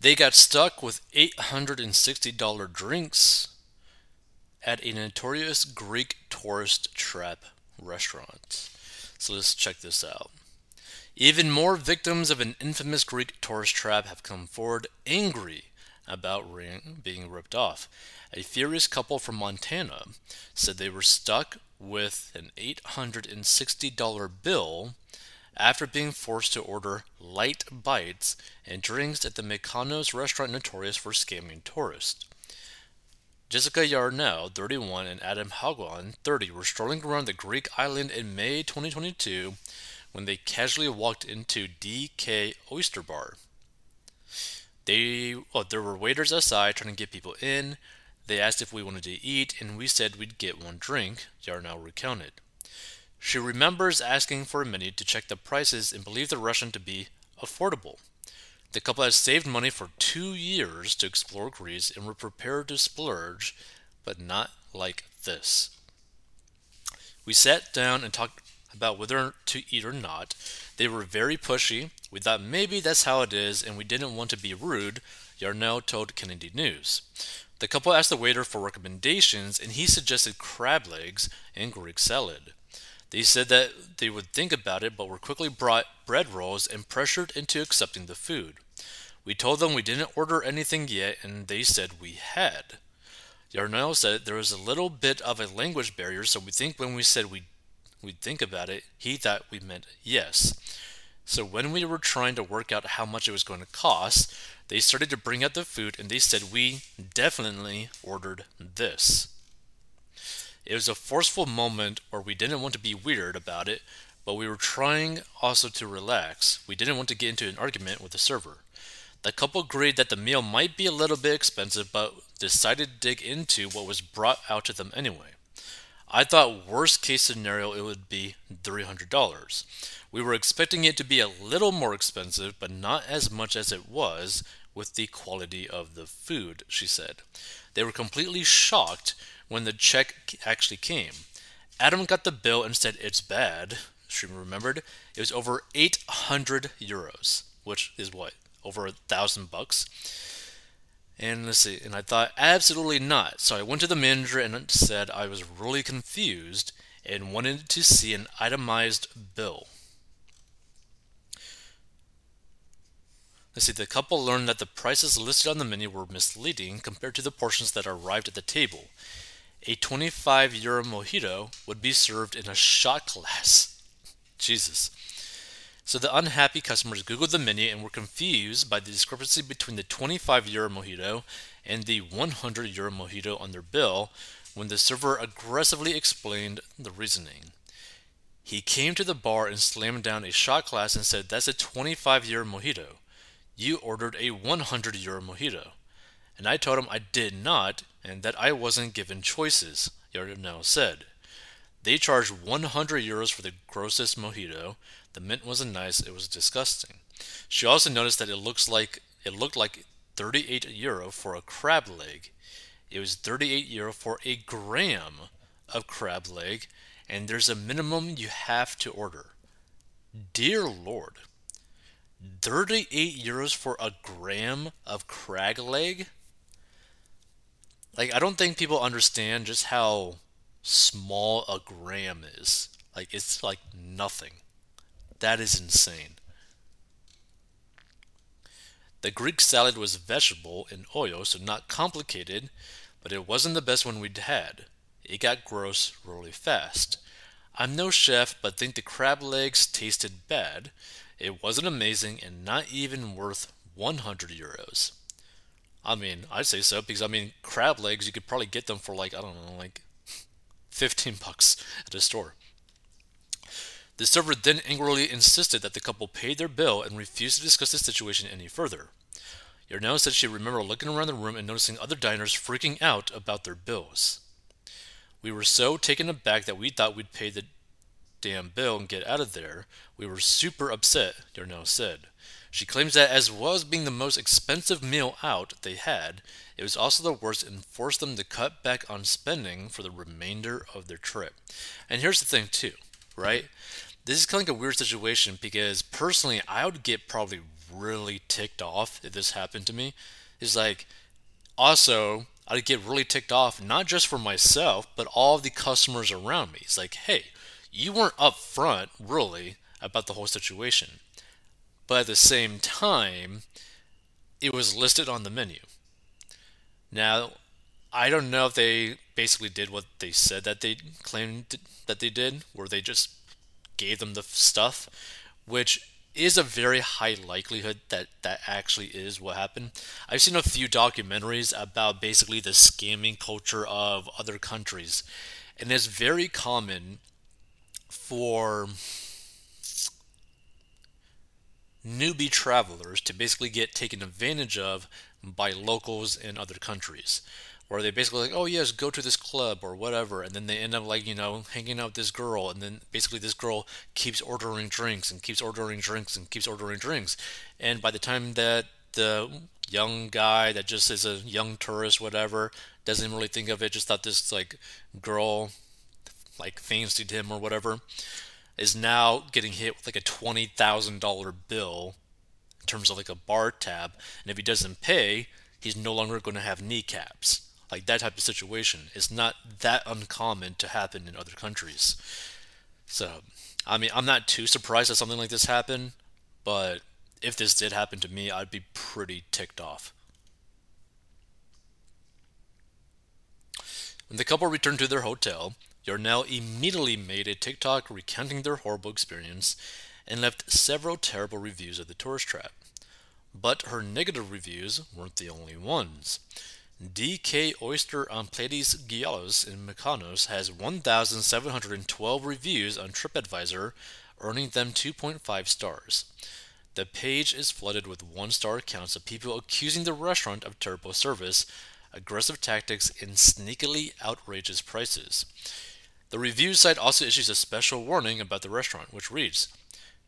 They got stuck with $860 drinks at a notorious Greek tourist trap restaurant. So let's check this out. Even more victims of an infamous Greek tourist trap have come forward angry about being ripped off. A furious couple from Montana said they were stuck with an $860 bill after being forced to order light bites and drinks at the Mykonos restaurant notorious for scamming tourists. Jessica Yarnell, 31, and Adam Hagwan, 30, were strolling around the Greek island in May 2022 when they casually walked into DK Oyster Bar. They, there were waiters outside trying to get people in. They asked if we wanted to eat, and we said we'd get one drink, Yarnell recounted. She remembers asking for a minute to check the prices and believed the Russian to be affordable. The couple had saved money for two years to explore Greece and were prepared to splurge, but not like this. We sat down and talked about whether to eat or not. They were very pushy. We thought maybe that's how it is, and we didn't want to be rude, Yarnell told Kennedy News. The couple asked the waiter for recommendations, and he suggested crab legs and Greek salad. They said that they would think about it, but were quickly brought bread rolls and pressured into accepting the food. We told them we didn't order anything yet, and they said we had. Yarnell said there was a little bit of a language barrier, so we think when we said we we'd think about it, he thought we meant yes. So when we were trying to work out how much it was going to cost, they started to bring out the food and they said we definitely ordered this. It was a forceful moment where we didn't want to be weird about it, but we were trying also to relax. We didn't want to get into an argument with the server. The couple agreed that the meal might be a little bit expensive, but decided to dig into what was brought out to them anyway. I thought worst case scenario it would be $300. We were expecting it to be a little more expensive, but not as much as it was with the quality of the food, she said. They were completely shocked when the check actually came. Adam got the bill and said it's bad. She remembered it was over 800 euros, which is what over a thousand bucks. And let's see, and I thought absolutely not. So I went to the manager and said I was really confused and wanted to see an itemized bill. Let's see, the couple learned that the prices listed on the menu were misleading compared to the portions that arrived at the table. A 25 euro mojito would be served in a shot glass. Jesus. So the unhappy customers Googled the menu and were confused by the discrepancy between the 25 euro mojito and the 100 euro mojito on their bill when the server aggressively explained the reasoning. He came to the bar and slammed down a shot glass and said, That's a 25 euro mojito. You ordered a 100 euro mojito. And I told him I did not and that I wasn't given choices, Yarnell said. They charged 100 euros for the grossest mojito. The mint wasn't nice, it was disgusting. She also noticed that it looks like it looked like 38 euro for a crab leg. It was 38 euro for a gram of crab leg, and there's a minimum you have to order. Dear Lord. 38 euros for a gram of crab leg? Like, I don't think people understand just how small a gram is. Like, it's like nothing. That is insane. The Greek salad was vegetable and oil, so not complicated, but it wasn't the best one we'd had. It got gross really fast. I'm no chef, but think the crab legs tasted bad. It wasn't amazing and not even worth 100 euros. I mean, I'd say so because I mean, crab legs you could probably get them for like I don't know, like 15 bucks at a store. The server then angrily insisted that the couple pay their bill and refused to discuss the situation any further. Yarnell said she remembered looking around the room and noticing other diners freaking out about their bills. We were so taken aback that we thought we'd pay the damn bill and get out of there. We were super upset, Yarnell said. She claims that as well as being the most expensive meal out they had, it was also the worst and forced them to cut back on spending for the remainder of their trip. And here's the thing, too, right? This is kind of like a weird situation because personally, I would get probably really ticked off if this happened to me. It's like, also, I'd get really ticked off, not just for myself, but all the customers around me. It's like, hey, you weren't upfront, really, about the whole situation. But at the same time, it was listed on the menu. Now, I don't know if they basically did what they said that they claimed that they did, where they just gave them the stuff, which is a very high likelihood that that actually is what happened. I've seen a few documentaries about basically the scamming culture of other countries, and it's very common for newbie travelers to basically get taken advantage of by locals in other countries. Where they basically like, oh yes, go to this club or whatever, and then they end up like you know hanging out with this girl, and then basically this girl keeps ordering drinks and keeps ordering drinks and keeps ordering drinks, and by the time that the young guy that just is a young tourist, whatever, doesn't really think of it, just thought this like girl like fancied him or whatever, is now getting hit with like a twenty thousand dollar bill in terms of like a bar tab, and if he doesn't pay, he's no longer going to have kneecaps like that type of situation is not that uncommon to happen in other countries. So, I mean, I'm not too surprised that something like this happened, but if this did happen to me, I'd be pretty ticked off. When the couple returned to their hotel, Yarnell immediately made a TikTok recounting their horrible experience and left several terrible reviews of the tourist trap. But her negative reviews weren't the only ones. DK Oyster on Platis Gialos in Mykonos has 1,712 reviews on TripAdvisor, earning them 2.5 stars. The page is flooded with one star accounts of people accusing the restaurant of terrible service, aggressive tactics, and sneakily outrageous prices. The review site also issues a special warning about the restaurant, which reads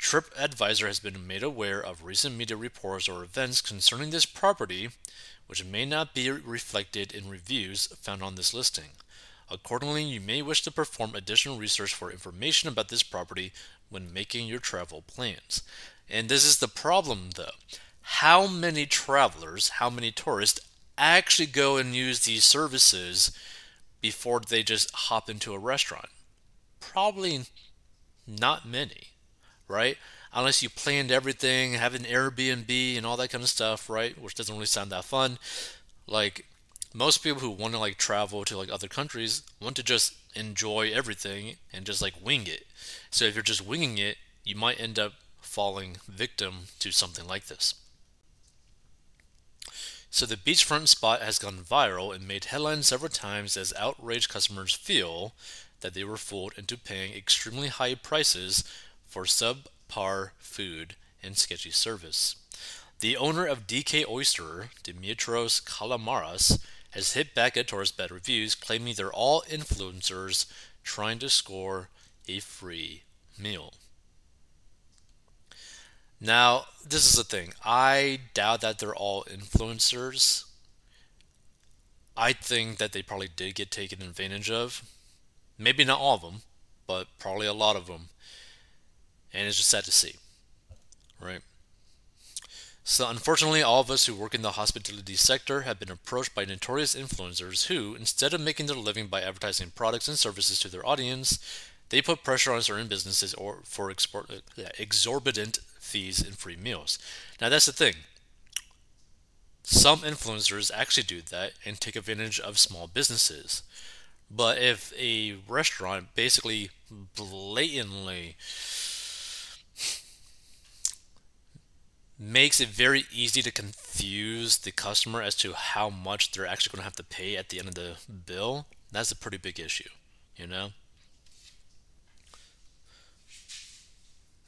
TripAdvisor has been made aware of recent media reports or events concerning this property which may not be reflected in reviews found on this listing. Accordingly, you may wish to perform additional research for information about this property when making your travel plans. And this is the problem though. How many travelers, how many tourists actually go and use these services before they just hop into a restaurant? Probably not many, right? unless you planned everything, have an Airbnb and all that kind of stuff, right? Which doesn't really sound that fun. Like most people who want to like travel to like other countries want to just enjoy everything and just like wing it. So if you're just winging it, you might end up falling victim to something like this. So the beachfront spot has gone viral and made headlines several times as outraged customers feel that they were fooled into paying extremely high prices for sub par food, and sketchy service. The owner of DK Oyster, Dimitrios Kalamaras, has hit back at tourist bad reviews, claiming they're all influencers trying to score a free meal. Now, this is the thing. I doubt that they're all influencers. I think that they probably did get taken advantage of. Maybe not all of them, but probably a lot of them and it's just sad to see, right? So, unfortunately, all of us who work in the hospitality sector have been approached by notorious influencers who, instead of making their living by advertising products and services to their audience, they put pressure on certain businesses or for uh, exorbitant fees and free meals. Now, that's the thing. Some influencers actually do that and take advantage of small businesses. But if a restaurant basically blatantly makes it very easy to confuse the customer as to how much they're actually going to have to pay at the end of the bill. That's a pretty big issue, you know?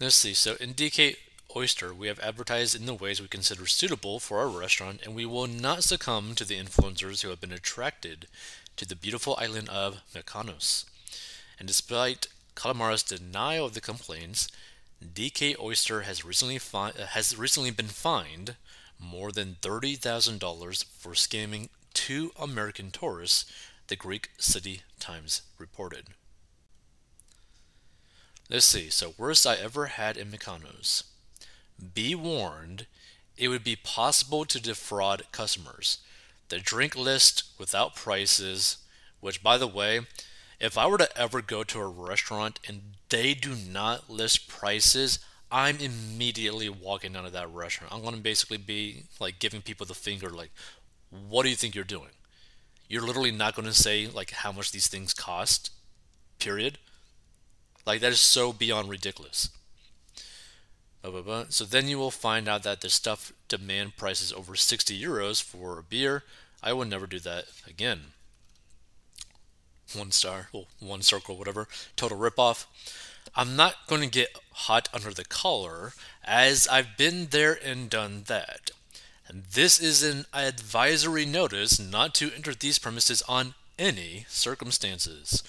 Let's see. So in DK Oyster, we have advertised in the ways we consider suitable for our restaurant, and we will not succumb to the influencers who have been attracted to the beautiful island of Mykonos. And despite Kalamaras' denial of the complaints, DK Oyster has recently fi- has recently been fined more than thirty thousand dollars for scamming two American tourists, the Greek City Times reported. Let's see. So worst I ever had in Mykonos. Be warned, it would be possible to defraud customers. The drink list without prices, which, by the way, if I were to ever go to a restaurant and they do not list prices, I'm immediately walking out of that restaurant. I'm going to basically be like giving people the finger, like, what do you think you're doing? You're literally not going to say like how much these things cost, period. Like that is so beyond ridiculous. So then you will find out that the stuff demand prices over 60 euros for a beer. I will never do that again. One star, well, one circle, whatever. Total ripoff. I'm not going to get hot under the collar, as I've been there and done that. And this is an advisory notice not to enter these premises on any circumstances.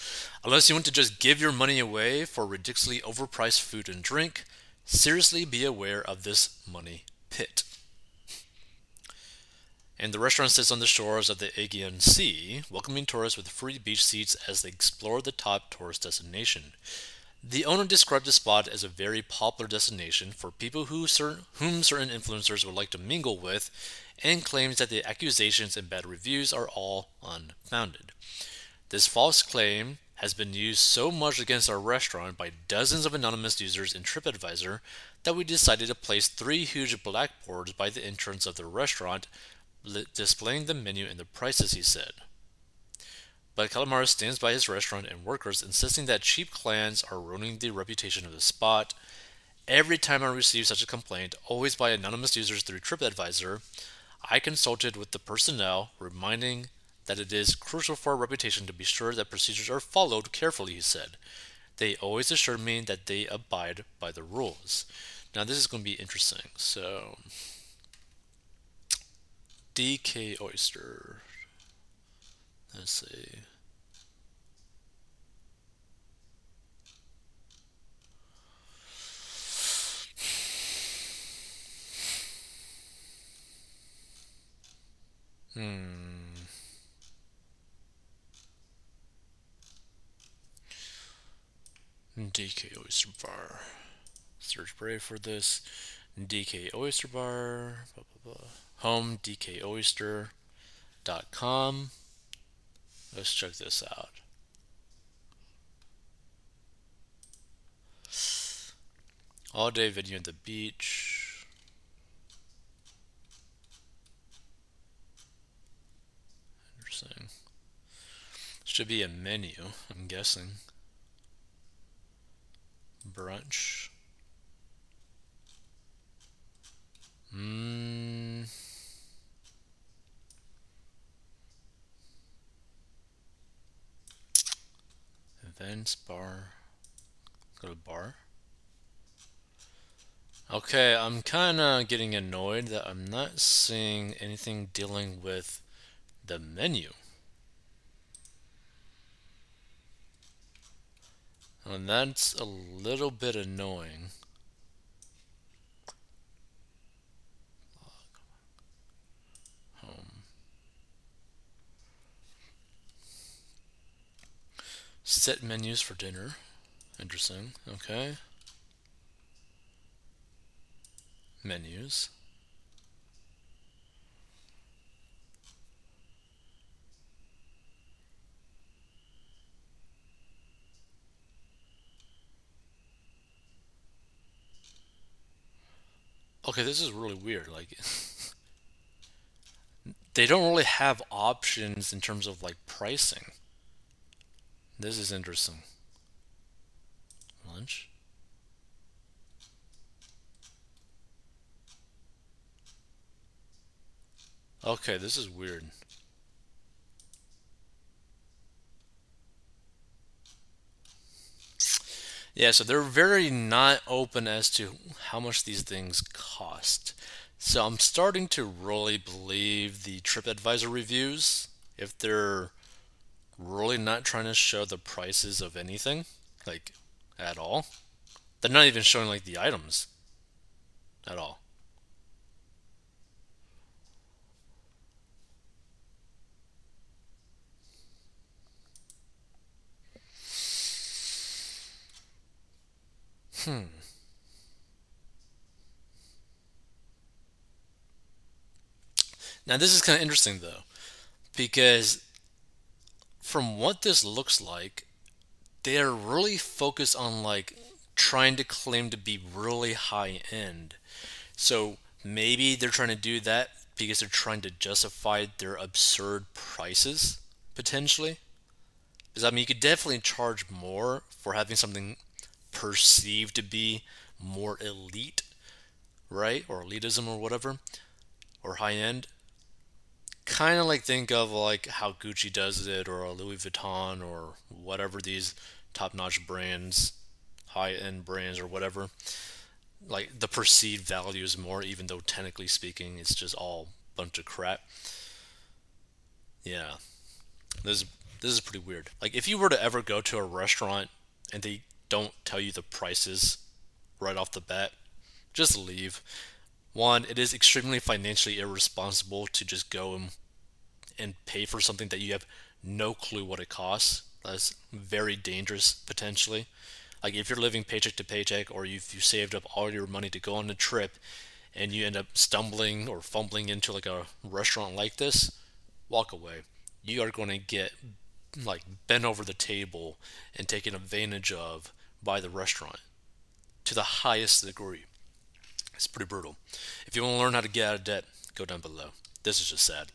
Unless you want to just give your money away for ridiculously overpriced food and drink, seriously be aware of this money pit. And the restaurant sits on the shores of the Aegean Sea, welcoming tourists with free beach seats as they explore the top tourist destination. The owner described the spot as a very popular destination for people who cer- whom certain influencers would like to mingle with, and claims that the accusations and bad reviews are all unfounded. This false claim has been used so much against our restaurant by dozens of anonymous users in TripAdvisor that we decided to place three huge blackboards by the entrance of the restaurant displaying the menu and the prices, he said. But Calamari stands by his restaurant and workers, insisting that cheap clans are ruining the reputation of the spot. Every time I receive such a complaint, always by anonymous users through TripAdvisor, I consulted with the personnel, reminding that it is crucial for our reputation to be sure that procedures are followed carefully, he said. They always assure me that they abide by the rules. Now, this is going to be interesting. So, DK Oyster. Let's see. Hmm. DK Oyster Bar. Search Brave for this. DK Oyster Bar. Blah, blah, blah. Home DKOyster.com. Let's check this out. All day video at the beach. Interesting. Should be a menu, I'm guessing. Brunch. Hmm. Events, bar. Go to bar. Okay, I'm kind of getting annoyed that I'm not seeing anything dealing with the menu. And that's a little bit annoying. Um. Set menus for dinner. Interesting. Okay. Menus. Okay, this is really weird. Like, they don't really have options in terms of like pricing. This is interesting. Lunch. Okay, this is weird. Yeah, so they're very not open as to how much these things cost. So I'm starting to really believe the TripAdvisor reviews if they're really not trying to show the prices of anything, like at all. They're not even showing like the items at all. Hmm. Now this is kind of interesting though, because from what this looks like, they're really focused on like trying to claim to be really high end. So maybe they're trying to do that because they're trying to justify their absurd prices potentially. Because I mean, you could definitely charge more for having something perceived to be more elite, right? Or elitism or whatever, or high end. Kind of like think of like how Gucci does it, or Louis Vuitton, or whatever these top-notch brands, high-end brands, or whatever. Like the perceived value is more, even though technically speaking, it's just all bunch of crap. Yeah, this is this is pretty weird. Like if you were to ever go to a restaurant and they don't tell you the prices right off the bat, just leave. One, it is extremely financially irresponsible to just go and, and pay for something that you have no clue what it costs. That's very dangerous potentially. Like if you're living paycheck to paycheck or you've you saved up all your money to go on a trip and you end up stumbling or fumbling into like a restaurant like this, walk away. You are going to get like bent over the table and taken advantage of by the restaurant to the highest degree. It's pretty brutal. If you want to learn how to get out of debt, go down below. This is just sad.